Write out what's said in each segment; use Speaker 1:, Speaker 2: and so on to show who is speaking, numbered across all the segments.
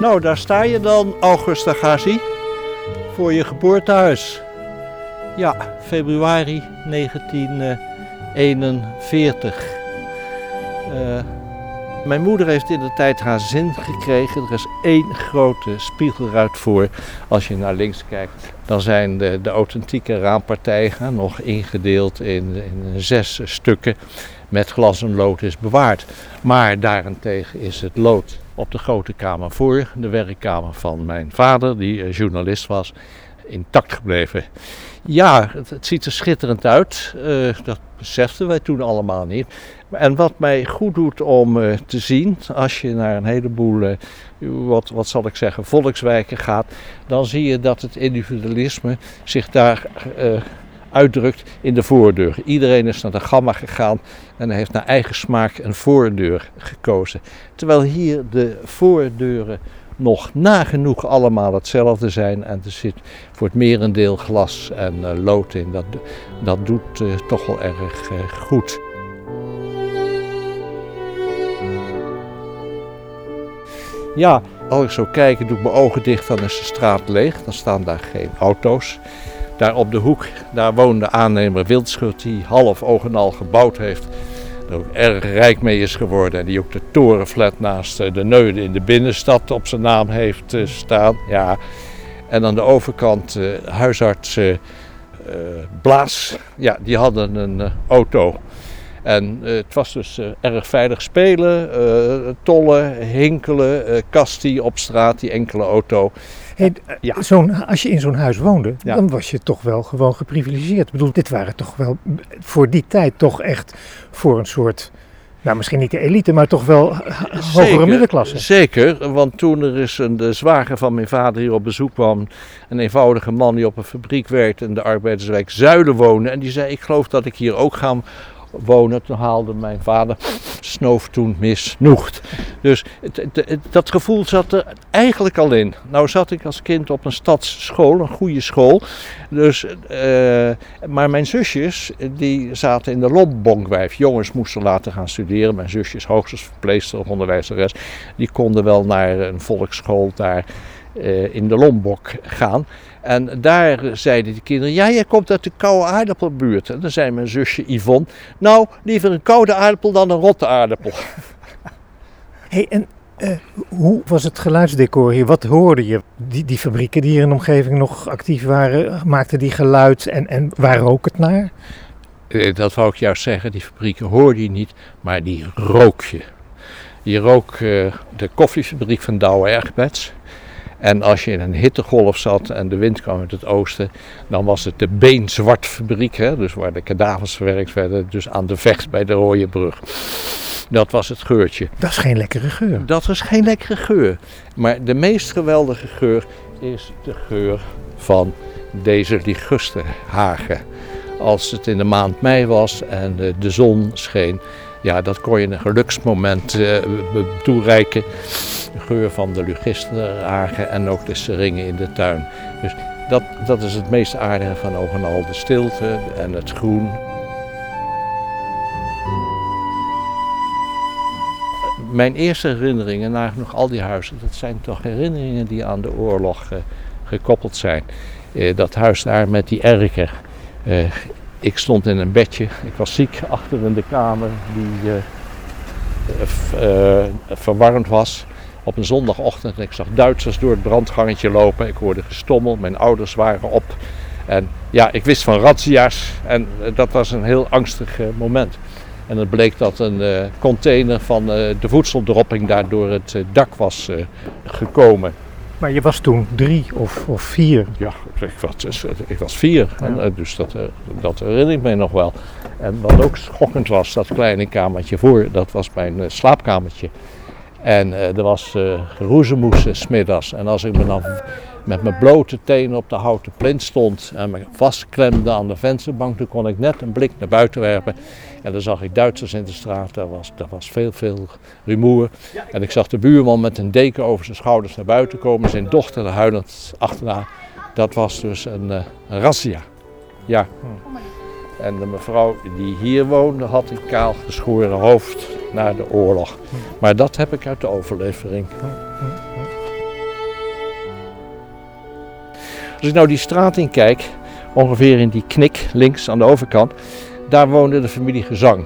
Speaker 1: Nou, daar sta je dan, Augusta Gassi, voor je geboortehuis. Ja, februari 1941. Uh, mijn moeder heeft in de tijd haar zin gekregen. Er is één grote spiegelruit voor. Als je naar links kijkt, dan zijn de, de authentieke raampartijen nog ingedeeld in, in zes stukken met glas en lood is bewaard. Maar daarentegen is het lood op de grote kamer voor, de werkkamer van mijn vader, die eh, journalist was, intact gebleven. Ja, het, ziet er schitterend uit. Uh, dat beseften wij toen allemaal niet. En wat mij goed doet om uh, te zien, als je naar een heleboel, wat, wat zal ik zeggen, volkswijken gaat, dan zie je dat het individualisme zich daar uitdrukt in de voordeur. Iedereen is naar de gamma gegaan en heeft naar eigen smaak een voordeur gekozen. Terwijl hier de voordeuren nog nagenoeg allemaal hetzelfde zijn en er zit voor het merendeel glas en uh, lood in. Dat, dat doet uh, toch wel erg uh, goed. Ja, als ik zo kijk, doe ik mijn ogen dicht, dan is de straat leeg. Dan staan daar geen auto's. Daar op de hoek, daar woonde aannemer Wildschut, die half oog en al gebouwd heeft. Er ook erg rijk mee is geworden. En die ook de torenflat naast eh, de Neude in de binnenstad op zijn naam heeft eh, staan. Ja. En aan de overkant uh, huisarts uh, Blaas, ja, die hadden een auto. En het was dus erg veilig spelen, tollen, hinkelen, kastie op straat, die enkele auto.
Speaker 2: Hey, ja. als je in zo'n huis woonde, dan was je toch wel gewoon geprivilegeerd. Ik bedoel, dit waren toch wel voor die tijd toch echt voor een soort nou, misschien niet de elite, maar toch wel hogere zeker, middenklasse.
Speaker 1: Zeker, want toen er is een, de zwager van mijn vader hier op bezoek kwam, een eenvoudige man die op een fabriek werkte in de arbeiderswijk Zuilen woonde. En die zei, ik geloof dat ik hier ook ga wonen. Toen haalde mijn vader snoof toen misnoegd. Dus dat gevoel zat er eigenlijk al in. Nou zat ik als kind op een stadsschool, een goede school. Dus, uh, maar mijn zusjes, die zaten in de Lombokwijf. Jongens moesten later gaan studeren. Mijn zusjes, hoogstens verpleegster of onderwijzeres, die konden wel naar een volksschool daar uh, in de Lombok gaan. En daar zeiden de kinderen, ja, jij komt uit de koude aardappelbuurt. En dan zei mijn zusje Yvonne, nou, liever een koude aardappel dan een rotte aardappel.
Speaker 2: hey, en uh, hoe was het geluidsdecor hier? Wat hoorde je? Die, die fabrieken die hier in de omgeving nog actief waren, maakten die geluid en, en waar rook het naar?
Speaker 1: Uh, dat wou ik juist zeggen, die fabrieken hoorde je niet, maar die rook je. Je rook uh, de koffiefabriek van Douwe Ergbets. En als je in een hittegolf zat en de wind kwam uit het oosten, dan was het de Beenzwartfabriek, hè, dus waar de kadavers verwerkt werden, dus aan de vecht bij de Rode Brug. Dat was het geurtje.
Speaker 2: Dat is geen lekkere geur.
Speaker 1: Dat is geen lekkere geur. Maar de meest geweldige geur is de geur van deze ligusterhagen. Als het in de maand mei was en de zon scheen, ja, dat kon je een geluksmoment uh, toereiken. De geur van de lugisterhagen en ook de seringen in de tuin. Dus dat, dat is het meest aardige van Ogenal, de stilte en het groen. Mijn eerste herinneringen, na nog al die huizen, dat zijn toch herinneringen die aan de oorlog uh, gekoppeld zijn. Uh, dat huis daar met die erker. Ik stond in een bedje, ik was ziek achter in de kamer die uh, uh, verwarmd was. Op een zondagochtend ik zag Duitsers door het brandgangetje lopen. Ik hoorde gestommel, mijn ouders waren op. En ja, ik wist van razzia's en dat was een heel angstig moment. En het bleek dat een container van de voedseldropping daar door het dak was gekomen.
Speaker 2: Maar je was toen drie of, of vier?
Speaker 1: Ja, ik was, ik was vier. En, eh, dus dat, eh, dat herinner ik me nog wel. En wat ook schokkend was, dat kleine kamertje voor, dat was mijn eh, slaapkamertje. En er was uh, roezemoes smiddags. En als ik me dan met mijn blote tenen op de houten plint stond en me vastklemde aan de vensterbank, dan kon ik net een blik naar buiten werpen. En dan zag ik Duitsers in de straat, daar was, daar was veel, veel rumoer. En ik zag de buurman met een deken over zijn schouders naar buiten komen, zijn dochter huilend achterna. Dat was dus een, uh, een razzia. Ja. En de mevrouw die hier woonde had een kaal geschoren hoofd na de oorlog. Maar dat heb ik uit de overlevering. Als ik nou die straat in kijk, ongeveer in die knik links aan de overkant, daar woonde de familie Gezang.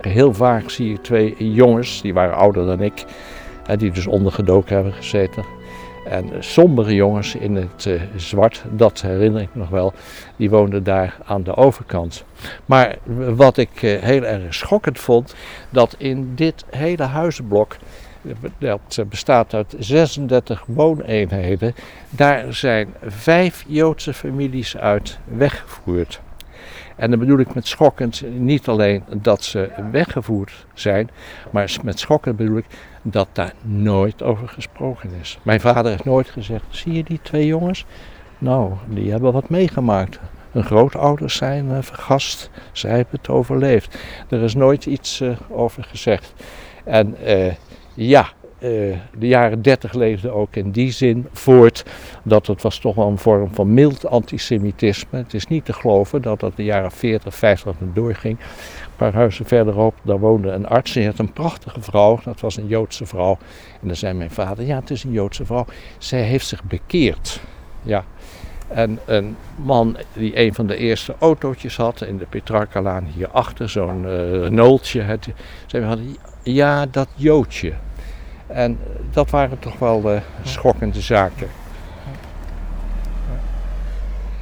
Speaker 1: Heel vaak zie je twee jongens, die waren ouder dan ik, die dus ondergedoken hebben gezeten. En sombere jongens in het uh, zwart, dat herinner ik nog wel, die woonden daar aan de overkant. Maar wat ik uh, heel erg schokkend vond, dat in dit hele huizenblok, dat bestaat uit 36 wooneenheden, daar zijn vijf Joodse families uit weggevoerd. En dan bedoel ik met schokkend niet alleen dat ze weggevoerd zijn, maar met schokkend bedoel ik dat daar nooit over gesproken is. Mijn vader heeft nooit gezegd: zie je die twee jongens? Nou, die hebben wat meegemaakt. Hun grootouders zijn uh, vergast, zij hebben het overleefd. Er is nooit iets uh, over gezegd. En uh, ja, de jaren 30 leefden ook in die zin voort dat het was toch wel een vorm van mild antisemitisme. Het is niet te geloven dat dat de jaren 40, 50 doorging. Een paar huizen verderop, daar woonde een arts. Die had een prachtige vrouw, dat was een Joodse vrouw. En dan zei mijn vader, ja het is een Joodse vrouw. Zij heeft zich bekeerd. Ja. En een man die een van de eerste autootjes had in de Petrarcalaan hierachter, zo'n uh, Renaultje. Het, zei, ja dat Joodje. En dat waren toch wel uh, schokkende zaken.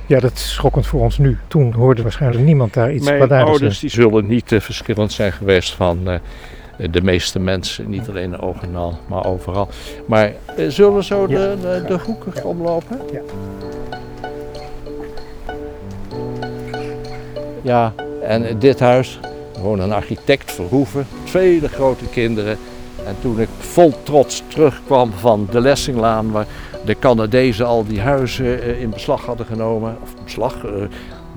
Speaker 2: Ja, dat is schokkend voor ons nu. Toen hoorde waarschijnlijk niemand daar iets
Speaker 1: Mijn ouders die zullen niet uh, verschillend zijn geweest van uh, de meeste mensen. Niet alleen in Ogenal, maar overal. Maar zullen we zo de, de, de hoeken omlopen? Ja. Ja, en dit huis, gewoon een architect Verhoeven, vele grote kinderen. En toen ik vol trots terugkwam van de Lessinglaan, waar de Canadezen al die huizen in beslag hadden genomen, of beslag,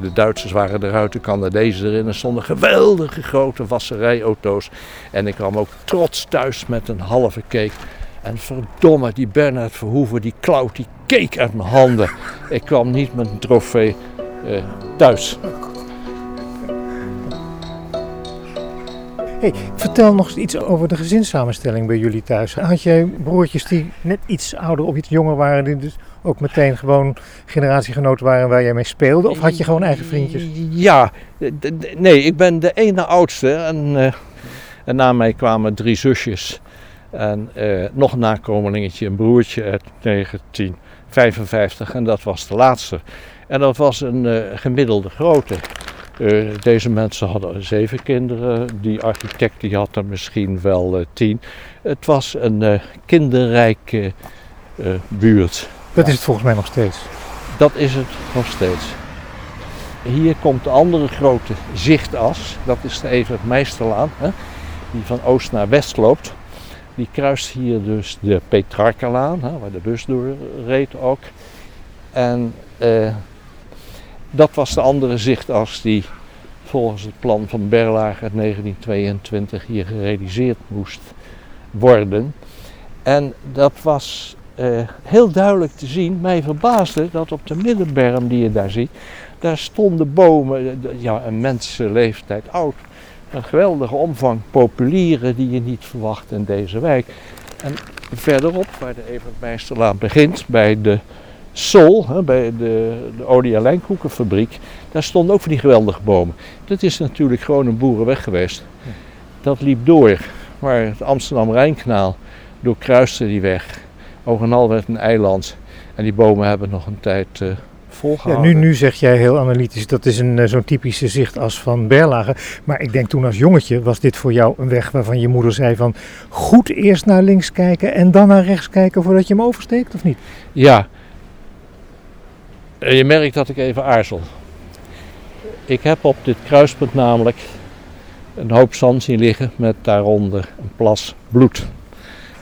Speaker 1: de Duitsers waren eruit, de Canadezen erin, er stonden geweldige grote wasserijauto's. En ik kwam ook trots thuis met een halve cake. En verdomme, die Bernard Verhoeven, die klauwt die cake uit mijn handen. Ik kwam niet met een trofee uh, thuis.
Speaker 2: Hey, vertel nog iets over de gezinssamenstelling bij jullie thuis. Had jij broertjes die net iets ouder of iets jonger waren, die dus ook meteen gewoon generatiegenoten waren waar jij mee speelde? Of had je gewoon eigen vriendjes?
Speaker 1: Ja, nee, ik ben de ene oudste en, en na mij kwamen drie zusjes. En uh, nog een nakomelingetje, een broertje uit 1955 en dat was de laatste. En dat was een uh, gemiddelde grootte. Uh, deze mensen hadden zeven kinderen. Die architect die had er misschien wel uh, tien. Het was een uh, kinderrijke buurt.
Speaker 2: Dat is het volgens mij nog steeds.
Speaker 1: Dat is het nog steeds. Hier komt de andere grote zichtas. Dat is de Evert Meisterlaan. Hè, die van oost naar west loopt. Die kruist hier dus de Petrarcalaan, hè, waar de bus door reed ook. En dat was de andere zichtas die volgens het plan van Berlage uit 1922 hier gerealiseerd moest worden. En dat was uh, heel duidelijk te zien. Mij verbaasde dat op de middenberm die je daar ziet, daar stonden bomen, ja, een mensenleeftijd oud. Een geweldige omvang populieren die je niet verwacht in deze wijk. En verderop, waar de Evertmeisterlaan begint, bij de Sol, hè, bij de, de olie- en lijnkoekenfabriek, daar stonden ook van die geweldige bomen. Dat is natuurlijk gewoon een boerenweg geweest. Dat liep door, maar het Amsterdam-Rijnkanaal doorkruiste die weg. Ogenal werd een eiland en die bomen hebben nog een tijd uh, volgehouden.
Speaker 2: Ja, nu, nu zeg jij heel analytisch, dat is een, zo'n typische zichtas van Berlage. Maar ik denk toen als jongetje was dit voor jou een weg waarvan je moeder zei van... goed eerst naar links kijken en dan naar rechts kijken voordat je hem oversteekt, of niet?
Speaker 1: Ja, je merkt dat ik even aarzel. Ik heb op dit kruispunt namelijk een hoop zand zien liggen met daaronder een plas bloed.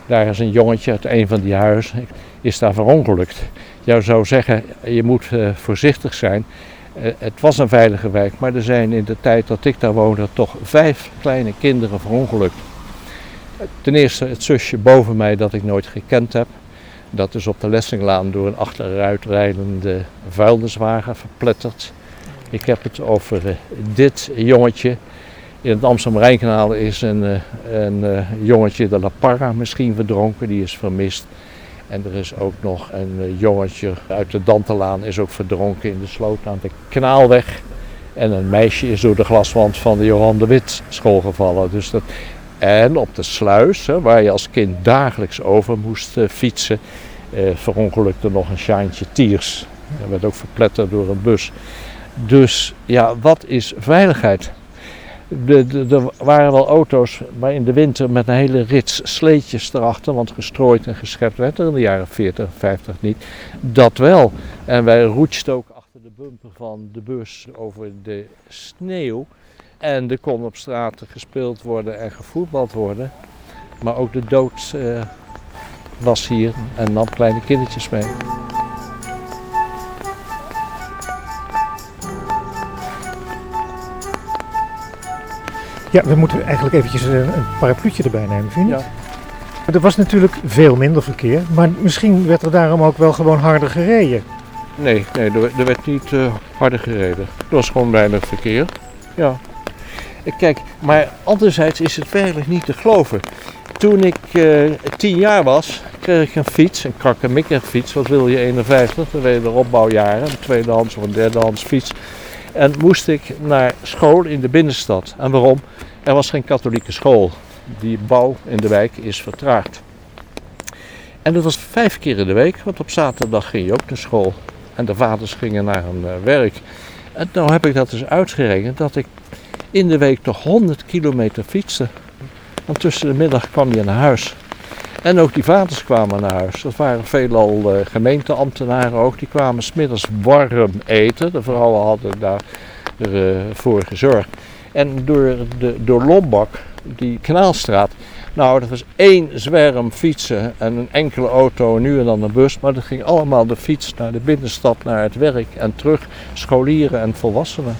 Speaker 1: Daar is een jongetje uit een van die huizen, is daar verongelukt. Jou zou zeggen, je moet uh, voorzichtig zijn. Uh, het was een veilige wijk, maar er zijn in de tijd dat ik daar woonde toch vijf kleine kinderen verongelukt. Ten eerste het zusje boven mij dat ik nooit gekend heb. Dat is op de Lessinglaan door een achteruitrijdende vuilniswagen verpletterd. Ik heb het over uh, dit jongetje. In het Amsterdam-Rijnkanaal is een, uh, een uh, jongetje de La Parra misschien verdronken, die is vermist. En er is ook nog een jongetje uit de Dantelaan is ook verdronken in de sloot aan de Kanaalweg. En een meisje is door de glaswand van de Johan de Wit school gevallen. Dus dat... En op de sluis, hè, waar je als kind dagelijks over moest fietsen, eh, verongelukte nog een Sjaantje Tiers. Dat werd ook verpletterd door een bus. Dus ja, wat is veiligheid? Er waren wel auto's, maar in de winter met een hele rits sleetjes erachter, want gestrooid en geschept werd er in de jaren 40, 50 niet. Dat wel. En wij roetsten ook achter de bumper van de bus over de sneeuw. En er kon op straat gespeeld worden en gevoetbald worden. Maar ook de dood uh, was hier en nam kleine kindertjes mee.
Speaker 2: Ja, we moeten eigenlijk eventjes een, een parapluutje erbij nemen, vind je ja. Er was natuurlijk veel minder verkeer, maar misschien werd er daarom ook wel gewoon harder gereden.
Speaker 1: Nee, nee er, werd niet uh, harder gereden. Er was gewoon weinig verkeer. Ja. Kijk, maar anderzijds is het werkelijk niet te geloven. Toen ik uh, tien jaar was, kreeg ik een fiets, een krakkemikker fiets. Wat wil je, 51? Dat waren de opbouwjaren, een tweedehands of een derdehands fiets. En moest ik naar school in de binnenstad. En waarom? Er was geen katholieke school. Die bouw in de wijk is vertraagd. En dat was vijf keer in de week, want op zaterdag ging je ook naar school. En de vaders gingen naar hun uh, werk. En nou heb ik dat dus uitgerekend dat ik in de week toch 100 kilometer fietste. Want tussen de middag kwam je naar huis. En ook die vaders kwamen naar huis. Dat waren veelal uh, gemeenteambtenaren ook. Die kwamen smiddags warm eten. De vrouwen hadden daarvoor uh, gezorgd. En door, de, door Lombak, die kanaalstraat, nou dat was één zwerm fietsen en een enkele auto nu en dan een bus. Maar dat ging allemaal de fiets naar de binnenstad, naar het werk en terug. Scholieren en volwassenen.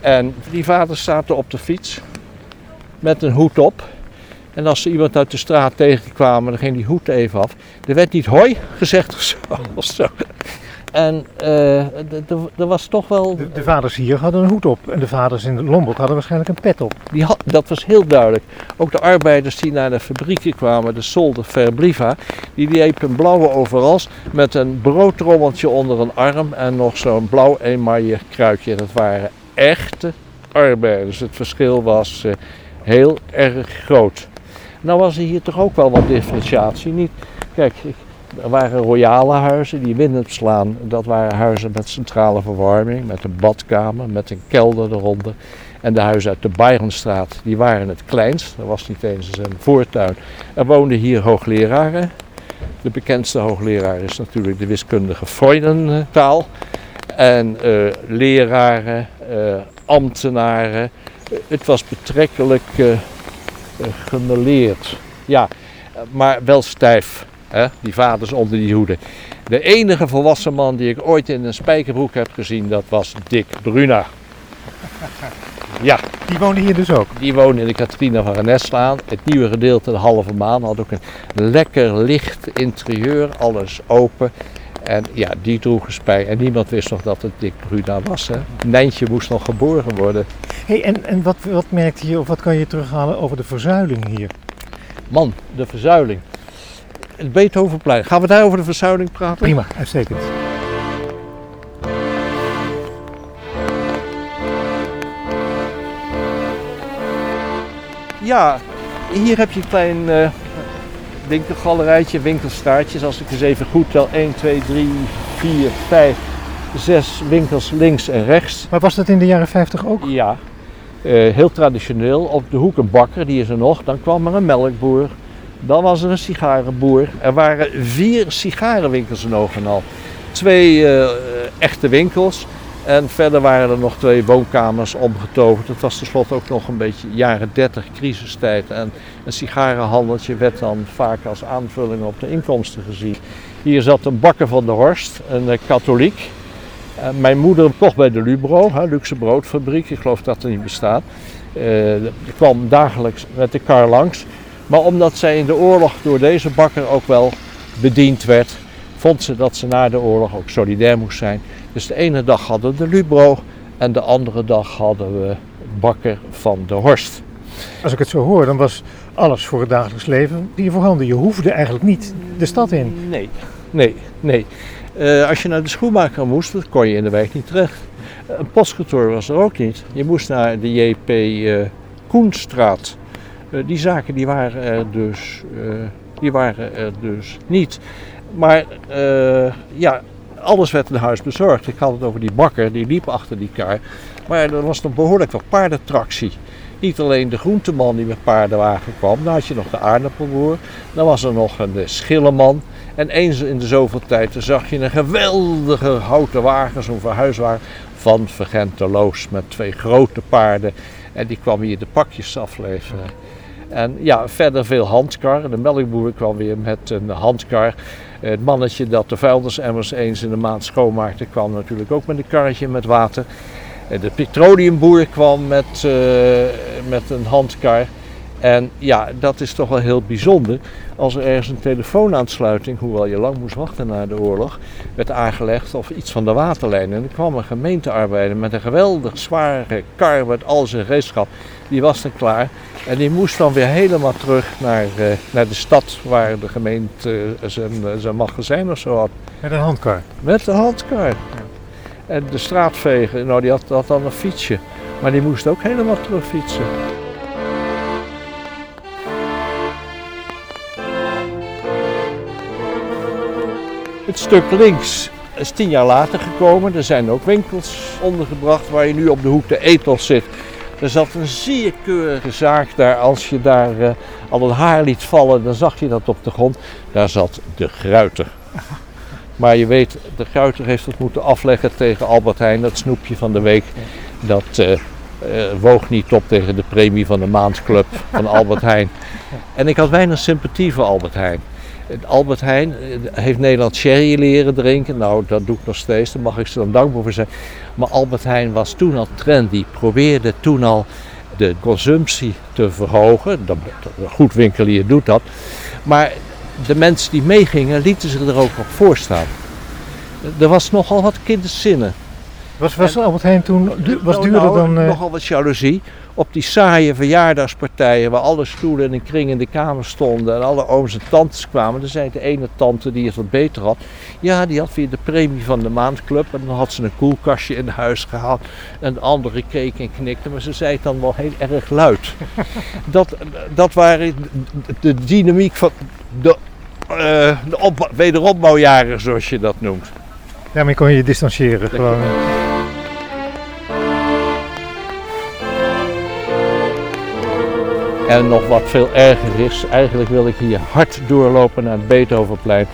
Speaker 1: En die vaders zaten op de fiets met een hoed op. En als ze iemand uit de straat tegenkwamen, dan ging die hoed even af. Er werd niet hoi gezegd of zo. En uh, er was toch wel.
Speaker 2: De, de, vaders hier hadden een hoed op en de vaders in Lombok hadden waarschijnlijk een pet op.
Speaker 1: Die had, dat was heel duidelijk. Ook de arbeiders die naar de fabrieken kwamen, de Solde Verbliva, die liepen blauwe overals met een broodrommeltje onder een arm en nog zo'n blauw emaille kruikje. Dat waren echte arbeiders. Het verschil was uh, heel erg groot. Nou was er hier toch ook wel wat differentiatie. Niet, kijk, er waren royale huizen die wind. Dat waren huizen met centrale verwarming, met een badkamer, met een kelder eronder. En de huizen uit de Bayernstraat, die waren het kleinst. Er was niet eens een voortuin. Er woonden hier hoogleraren. De bekendste hoogleraar is natuurlijk de wiskundige Freudenthal. En uh, leraren, uh, ambtenaren. het was betrekkelijk uh, gemeleerd. Ja, maar wel stijf. Die vaders onder die hoeden. De enige volwassen man die ik ooit in een spijkerbroek heb gezien, dat was Dick Bruna.
Speaker 2: Ja. Die woonde hier dus ook?
Speaker 1: Die woonde in de Katrina van Reneslaan. Het nieuwe gedeelte, de halve maan, had ook een lekker licht interieur, alles open. En ja, die droeg een spij. En niemand wist nog dat het Dick Bruna was. Hè. Nijntje moest nog geboren worden.
Speaker 2: Hey, en en wat, wat merkte je, of wat kan je terughalen over de verzuiling hier?
Speaker 1: Man, de verzuiling. Het Beethovenplein. Gaan we daar over de verzuiling praten?
Speaker 2: Prima, uitstekend.
Speaker 1: Ja, hier heb je een klein uh, winkelgalerijtje, winkelstaartjes. Als ik eens even goed tel, 1, 2, 3, 4, 5, 6 winkels links en rechts.
Speaker 2: Maar was dat in de jaren 50 ook?
Speaker 1: Ja, uh, heel traditioneel. Op de hoek een bakker, die is er nog. Dan kwam er een melkboer. Dan was er een sigarenboer. Er waren vier sigarenwinkels in Ogenal. Twee uh, echte winkels. En verder waren er nog twee woonkamers omgetoverd. Het was tenslotte ook nog een beetje jaren 30 crisistijd. En een sigarenhandeltje werd dan vaak als aanvulling op de inkomsten gezien. Hier zat een bakker van de Horst, een eh, katholiek. mijn moeder kocht bij de Lubro, hè, luxe broodfabriek. Ik geloof dat er niet bestaat. Uh, kwam dagelijks met de kar langs. Maar omdat zij in de oorlog door deze bakker ook wel bediend werd, vond ze dat ze na de oorlog ook solidair moest zijn. Dus de ene dag hadden we de Lubro en de andere dag hadden we bakker van de Horst.
Speaker 2: Als ik het zo hoor, dan was alles voor het dagelijks leven hier voorhanden. Je hoefde eigenlijk niet de stad in.
Speaker 1: Nee, nee, nee. Uh, als je naar de schoenmaker moest, dan kon je in de wijk niet terecht. Een postkantoor was er ook niet. Je moest naar de JP uh, Koenstraat. Uh, die zaken die waren er dus, die waren er dus niet. Maar ja, alles werd in huis bezorgd. Ik had het over die bakker, die liep achter die kar. Maar er was nog behoorlijk wat paardentractie. Niet alleen de groenteman die met paardenwagen kwam, dan had je nog de aardappelboer. Dan was er nog een schilleman. En eens in de zoveel tijd zag je een geweldige houten wagen, zo'n verhuiswagen van Vergenteloos met twee grote paarden. En die kwam hier de pakjes afleveren. En ja, verder veel handkar. De melkboer kwam weer met een handkar. Het mannetje dat de vuilnisemmers eens in de maand schoonmaakte, kwam natuurlijk ook met een karretje met water. De petroleumboer kwam met, uh, met een handkar. En ja, dat is toch wel heel bijzonder. Als er ergens een telefoonaansluiting, hoewel je lang moest wachten na de oorlog, werd aangelegd of iets van de waterlijn. En er kwam een gemeentearbeider met een geweldig zware kar met al zijn gereedschap. Die was dan klaar. En die moest dan weer helemaal terug naar, uh, naar de stad waar de gemeente uh, zijn, zijn magazijn of zo had.
Speaker 2: Met een handkar?
Speaker 1: Met een handkar. En de straatveger, nou die had, had dan een fietsje. Maar die moest ook helemaal terug fietsen. Het stuk links is tien jaar later gekomen. Er zijn ook winkels ondergebracht waar je nu op de hoek de Ethos zit. Er zat een zeer keurige zaak daar. Als je daar uh, al een haar liet vallen, dan zag je dat op de grond. Daar zat de gruiter. Maar je weet, de gruiter heeft het moeten afleggen tegen Albert Heijn. Dat snoepje van de week. Dat uh, woog niet op tegen de premie van de maandclub van Albert Heijn. En ik had weinig sympathie voor Albert Heijn. Albert Heijn heeft Nederland sherry leren drinken. Nou, dat doe ik nog steeds, daar mag ik ze dan dankbaar voor zijn. Maar Albert Heijn was toen al trendy, probeerde toen al de consumptie te verhogen. Een goed winkelier doet dat. Maar de mensen die meegingen lieten zich er ook op voorstaan. Er was nogal wat kinderzinnen.
Speaker 2: Was, was Albert Heijn toen was nou, duurder
Speaker 1: nou,
Speaker 2: dan... Uh...
Speaker 1: Nogal wat jaloezie. Op die saaie verjaardagspartijen waar alle stoelen in een kring in de kamer stonden en alle ooms en tantes kwamen. Dan zei de ene tante die het wat beter had, ja die had weer de premie van de maandclub en dan had ze een koelkastje in huis gehaald. En de andere keek en knikte, maar ze zei het dan wel heel erg luid. dat, dat waren de dynamiek van de, uh, de op, wederopbouwjaren zoals je dat noemt.
Speaker 2: Ja, maar je kon je distancieren gewoon.
Speaker 1: En nog wat veel erger is, eigenlijk wil ik hier hard doorlopen naar het Beethovenplein.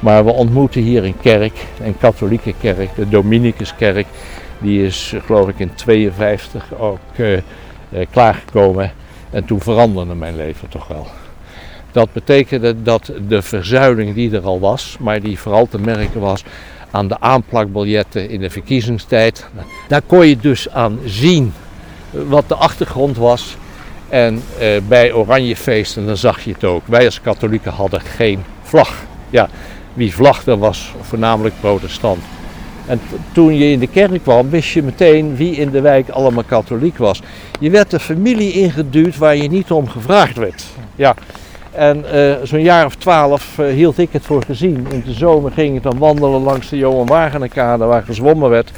Speaker 1: Maar we ontmoeten hier een kerk, een katholieke kerk, de Dominicuskerk. Die is geloof ik in 52 ook uh, klaargekomen. En toen veranderde mijn leven toch wel. Dat betekende dat de verzuiling die er al was, maar die vooral te merken was aan de aanplakbiljetten in de verkiezingstijd. Daar kon je dus aan zien wat de achtergrond was. En eh, bij Oranjefeesten, dan zag je het ook. Wij als katholieken hadden geen vlag. Ja, wie vlagde was voornamelijk protestant. En toen je in de kerk kwam, wist je meteen wie in de wijk allemaal katholiek was. Je werd de familie ingeduwd waar je niet om gevraagd werd. Ja. En uh, zo'n jaar of twaalf uh, hield ik het voor gezien. In de zomer ging ik dan wandelen langs de Johan Wagenerkade waar gezwommen werd.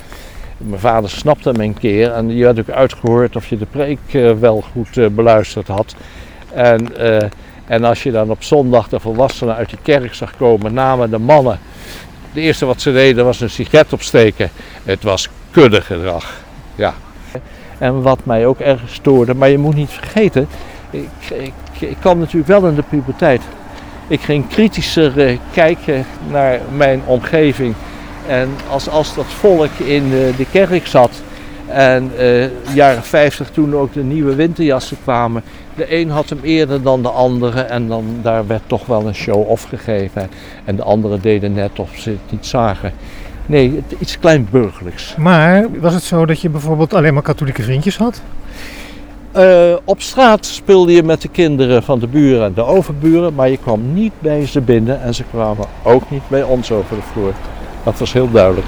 Speaker 1: Mijn vader snapte me een keer en je had ook uitgehoord of je de preek uh, wel goed beluisterd had. En, en als je dan op zondag de volwassenen uit de kerk zag komen, namen de mannen. De eerste wat ze deden was een sigaret opsteken. Het was kuddegedrag. Ja. En wat mij ook erg stoorde, maar je moet niet vergeten, ik, ik ik kwam natuurlijk wel in de puberteit. Ik ging kritischer kijken naar mijn omgeving. En als, als dat volk in uh, de kerk zat en uh, jaren 50 toen ook de nieuwe winterjassen kwamen. De een had hem eerder dan de andere en dan, daar werd toch wel een show-off gegeven. En de anderen deden net of ze het niet zagen. Nee, iets kleinburgerlijks.
Speaker 2: Maar was het zo dat je bijvoorbeeld alleen maar katholieke vriendjes had?
Speaker 1: Uh, op straat speelde je met de kinderen van de buren en de overburen, maar je kwam niet bij ze binnen en ze kwamen ook niet bij ons over de vloer. Dat was heel duidelijk.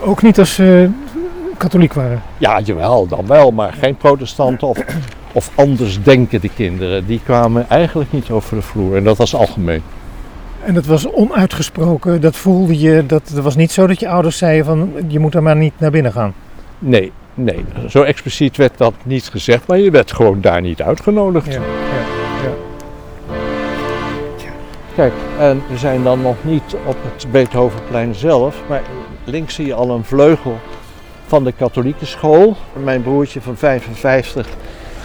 Speaker 2: Ook niet als ze uh, katholiek waren?
Speaker 1: Ja, jawel, dan wel, maar geen protestanten of, of anders denken de kinderen. Die kwamen eigenlijk niet over de vloer en dat was algemeen.
Speaker 2: En dat was onuitgesproken, dat voelde je, dat, dat was niet zo dat je ouders zeiden van je moet er maar niet naar binnen gaan?
Speaker 1: Nee, nee, zo expliciet werd dat niet gezegd, maar je werd gewoon daar niet uitgenodigd. Ja. Kijk, en we zijn dan nog niet op het Beethovenplein zelf, maar links zie je al een vleugel van de katholieke school. Mijn broertje van 55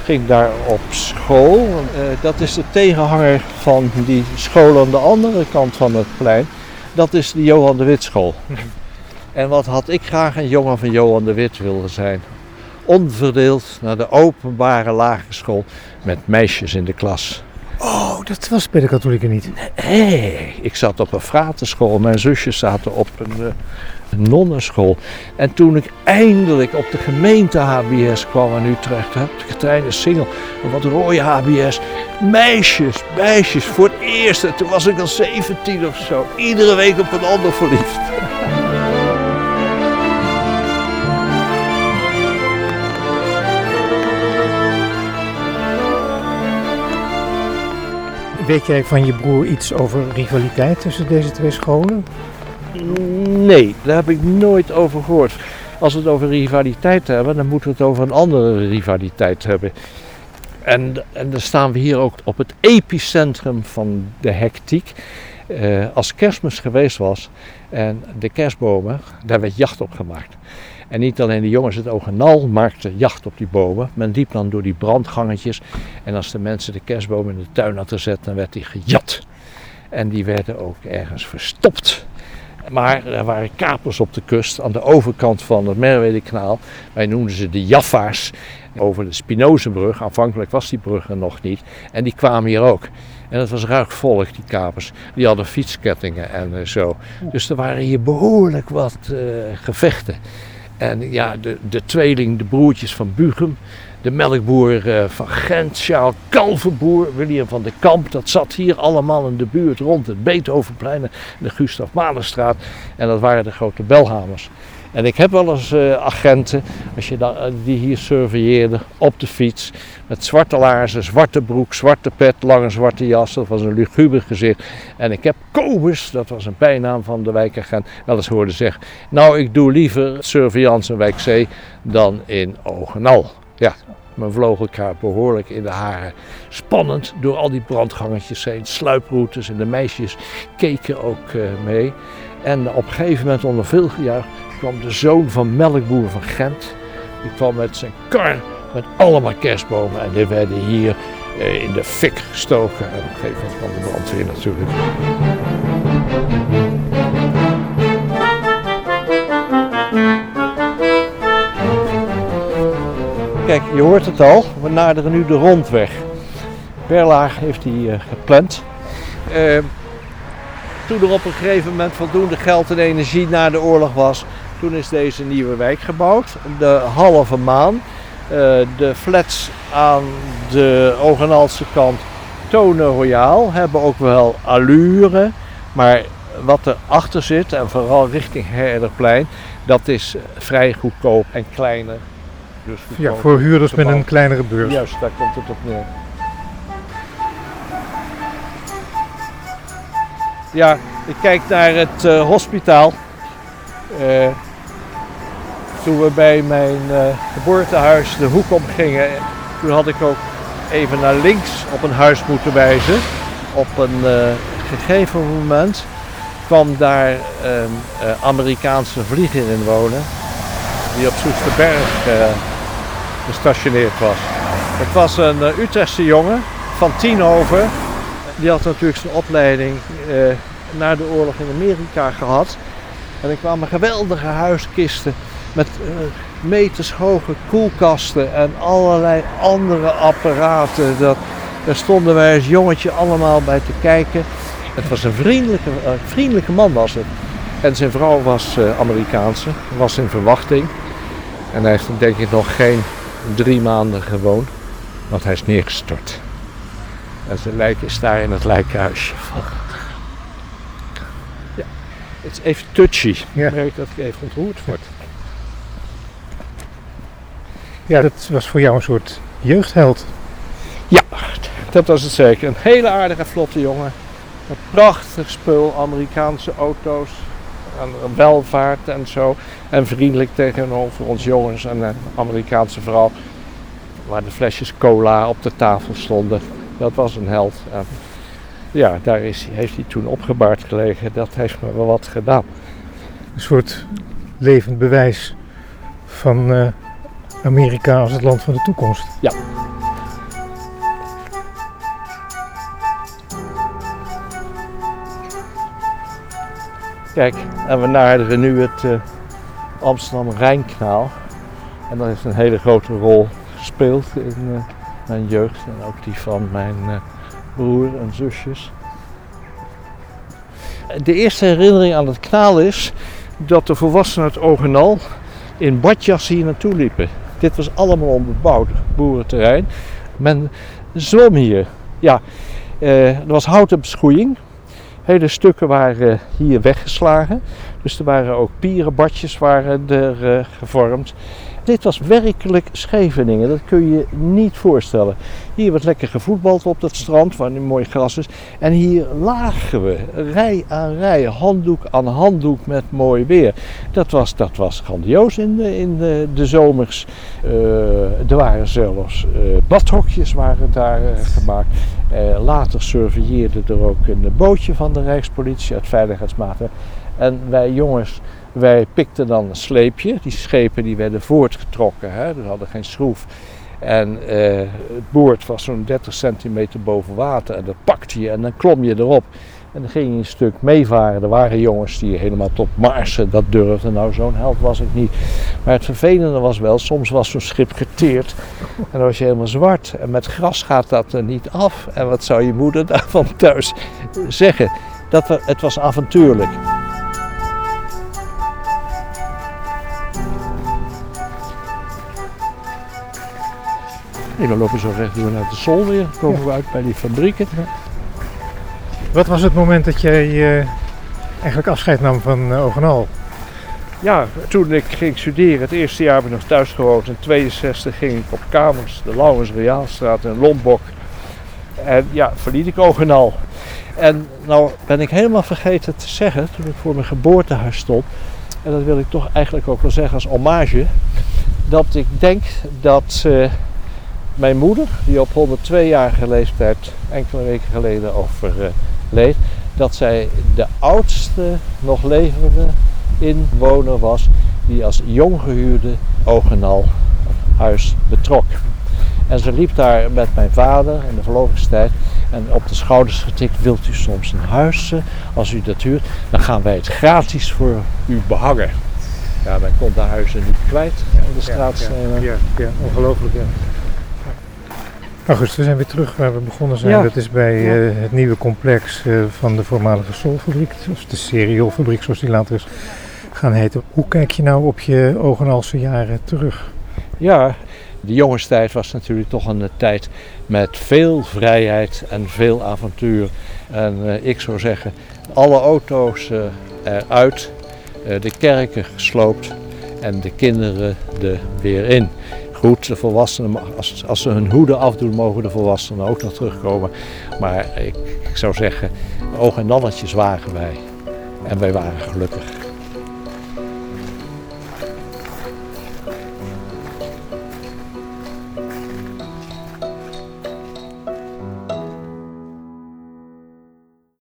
Speaker 1: ging daar op school. Uh, dat is de tegenhanger van die school aan de andere kant van het plein. Dat is de Johan de Wit school. En wat had ik graag een jongen van Johan de Wit willen zijn? Onverdeeld naar de openbare lagere school met meisjes in de klas.
Speaker 2: Oh, dat was bij de katholieken niet?
Speaker 1: Nee, ik zat op een fratenschool. Mijn zusjes zaten op een, uh, een nonnenschool. En toen ik eindelijk op de gemeente HBS kwam in Utrecht, heb de single, een wat rode HBS. Meisjes, meisjes, voor het eerst. Toen was ik al 17 of zo. Iedere week op een ander verliefd.
Speaker 2: Weet jij van je broer iets over rivaliteit tussen deze twee scholen?
Speaker 1: Nee, daar heb ik nooit over gehoord. Als we het over rivaliteit hebben, dan moeten we het over een andere rivaliteit hebben. En, en dan staan we hier ook op het epicentrum van de hectiek. Uh, als kerstmis geweest was en de kerstbomen, daar werd jacht op gemaakt. En niet alleen de jongens het oog en nal maakten jacht op die bomen. Men liep dan door die brandgangetjes. En als de mensen de kerstbomen in de tuin hadden gezet, dan werd die gejat. En die werden ook ergens verstopt. Maar er waren kapers op de kust aan de overkant van het Merwedekanaal. Wij noemden ze de Jaffa's. Over de Spinozenbrug. Aanvankelijk was die brug er nog niet. En die kwamen hier ook. En het was ruik volk, die kapers. Die hadden fietskettingen en zo. Dus er waren hier behoorlijk wat uh, gevechten. En ja, de, de tweeling, de broertjes van Bugem, de melkboer uh, van Gent, Charles Kalverboer, William van de Kamp, dat zat hier allemaal in de buurt rond het Beethovenplein en de Gustav Mahlerstraat. En dat waren de grote belhamers. En ik heb wel eens uh, agenten, als je uh, die hier surveilleerden, op de fiets. Met zwarte laarzen, zwarte broek, zwarte pet, lange zwarte jas. Dat was een luguber gezicht. En ik heb Kobus, dat was een bijnaam van de wijkagent, wel eens hoorden zeggen. Nou, ik doe liever surveillance in wijk C dan in Ogenal. Ja, men vloog elkaar behoorlijk in de haren. Spannend door al die brandgangetjes heen, sluiproutes en de meisjes keken ook uh, mee. En op een gegeven moment onder veel gejuich kwam de zoon van melkboer van Gent. Die kwam met zijn kar met allemaal kerstbomen. En die werden hier eh, in de fik gestoken. En op een gegeven moment kwam de brandweer natuurlijk. Kijk, je hoort het al. We naderen nu de rondweg. Berlaag heeft hij uh, gepland. Uh, toen er op een gegeven moment voldoende geld en energie na de oorlog was, toen is deze nieuwe wijk gebouwd. De halve maan. Uh, de flats aan de Ogenalse kant tonen royaal, hebben ook wel allure. Maar wat erachter zit, en vooral richting Herderplein, dat is vrij goedkoop en kleiner.
Speaker 2: Dus ja, voor huurders met een kleinere beurs.
Speaker 1: Juist, daar komt het op neer. Ja, ik kijk naar het uh, hospitaal. Uh, toen we bij mijn uh, geboortehuis de hoek omgingen, toen had ik ook even naar links op een huis moeten wijzen. Op een gegeven moment kwam daar een Amerikaanse vlieger in wonen, die op Soesterberg gestationeerd was. Het was een Utrechtse jongen van Tienhoven die had natuurlijk zijn opleiding uh, na de oorlog in Amerika gehad. En er kwamen geweldige huiskisten met uh, meters hoge koelkasten en allerlei andere apparaten. Dat, daar stonden wij als jongetje allemaal bij te kijken. Het was een vriendelijke, vriendelijke man was het. En zijn vrouw was Amerikaanse, was in verwachting. En hij heeft denk ik nog geen drie maanden gewoond, want hij is neergestort. En zijn lijk is daar in het lijkhuisje. Ja, het is even touchy. Ja. Ik merk dat ik even ontroerd word.
Speaker 2: Ja, dat was voor jou een soort jeugdheld.
Speaker 1: Dat was het zeker. Een hele aardige, vlotte jongen. Een prachtig spul, Amerikaanse auto's. En welvaart en zo. En vriendelijk tegenover ons jongens en de Amerikaanse vrouw. Waar de flesjes cola op de tafel stonden. Dat was een held. En ja, daar is, heeft hij toen opgebaard gelegen. Dat heeft me wel wat gedaan.
Speaker 2: Een soort levend bewijs van uh, Amerika als het land van de toekomst.
Speaker 1: Ja. Kijk, en we naderen nu het uh, Amsterdam-Rijnkanaal. En dat heeft een hele grote rol gespeeld in uh, mijn jeugd en ook die van mijn uh, broer en zusjes. De eerste herinnering aan het kanaal is dat de volwassenen uit Ogenal in badjassen hier naartoe liepen. Dit was allemaal onbebouwd boerenterrein. Men zwom hier. Ja, er was houten beschoeiing. Hele stukken waren hier weggeslagen. Dus er waren ook pierenbadjes waren er gevormd. Dit was werkelijk Scheveningen, dat kun je niet voorstellen. Hier werd lekker gevoetbald op dat strand, waar nu mooi gras is. En hier lagen we, rij aan rij, handdoek aan handdoek met mooi weer. Dat was, dat was grandioos in de, in de, de zomers. Uh, er waren zelfs uh, badhokjes waren daar uh, gemaakt. later surveilleerde er ook een bootje van de Rijkspolitie uit veiligheidsmaten. En wij jongens wij pikten dan een sleepje. Die schepen die werden voortgetrokken. Hè? Er hadden geen schroef. En uh, het boord was zo'n 30 centimeter boven water. En dat pakte je en dan klom je erop. En dan ging je een stuk meevaren. Er waren jongens die helemaal tot Marsen dat durfden. Nou, zo'n held was ik niet. Maar het vervelende was wel, soms was zo'n schip geteerd. En dan was je helemaal zwart. En met gras gaat dat er niet af. En wat zou je moeder daarvan thuis zeggen? Dat het was avontuurlijk. En dan lopen we zo recht door naar de weer. Dan komen we uit bij die fabrieken.
Speaker 2: Wat was het moment dat jij uh, eigenlijk afscheid nam van uh, Ogenal?
Speaker 1: Ja, toen ik ging studeren, het eerste jaar heb ik nog thuis gewoond. In 62 ging ik op kamers, de Lauwens Realstraat in Lombok. En ja, verliet ik Ogenal. En nou ben ik helemaal vergeten te zeggen, toen ik voor mijn geboortehuis stond. En dat wil ik toch eigenlijk ook wel zeggen als hommage. Dat ik denk dat... Uh, mijn moeder, die op 102-jarige leeftijd enkele weken geleden overleed, dat zij de oudste nog levende inwoner was die als jong gehuurde Ogenal huis betrok. En ze liep daar met mijn vader in de verlovingstijd en op de schouders getikt, wilt u soms een huis, als u dat huurt, dan gaan wij het gratis voor u behangen. Ja, wij kon de huizen niet kwijt in de straat.
Speaker 2: Ja, ja, ja, ongelooflijk ja. August, we zijn weer terug waar we begonnen zijn. Ja. Dat is bij uh, het nieuwe complex uh, van de voormalige Solfabriek, of de Seriolfabriek zoals die later is gaan heten. Hoe kijk je nou op je Ogenalse jaren terug?
Speaker 1: Ja, de jongenstijd was natuurlijk toch een tijd met veel vrijheid en veel avontuur. En uh, ik zou zeggen, alle auto's eruit, de kerken gesloopt en de kinderen er weer in. Goed, de volwassenen, als, als ze hun hoeden afdoen, mogen de volwassenen ook nog terugkomen. Maar ik, ik zou zeggen, oog en nannetjes waren wij. En wij waren gelukkig.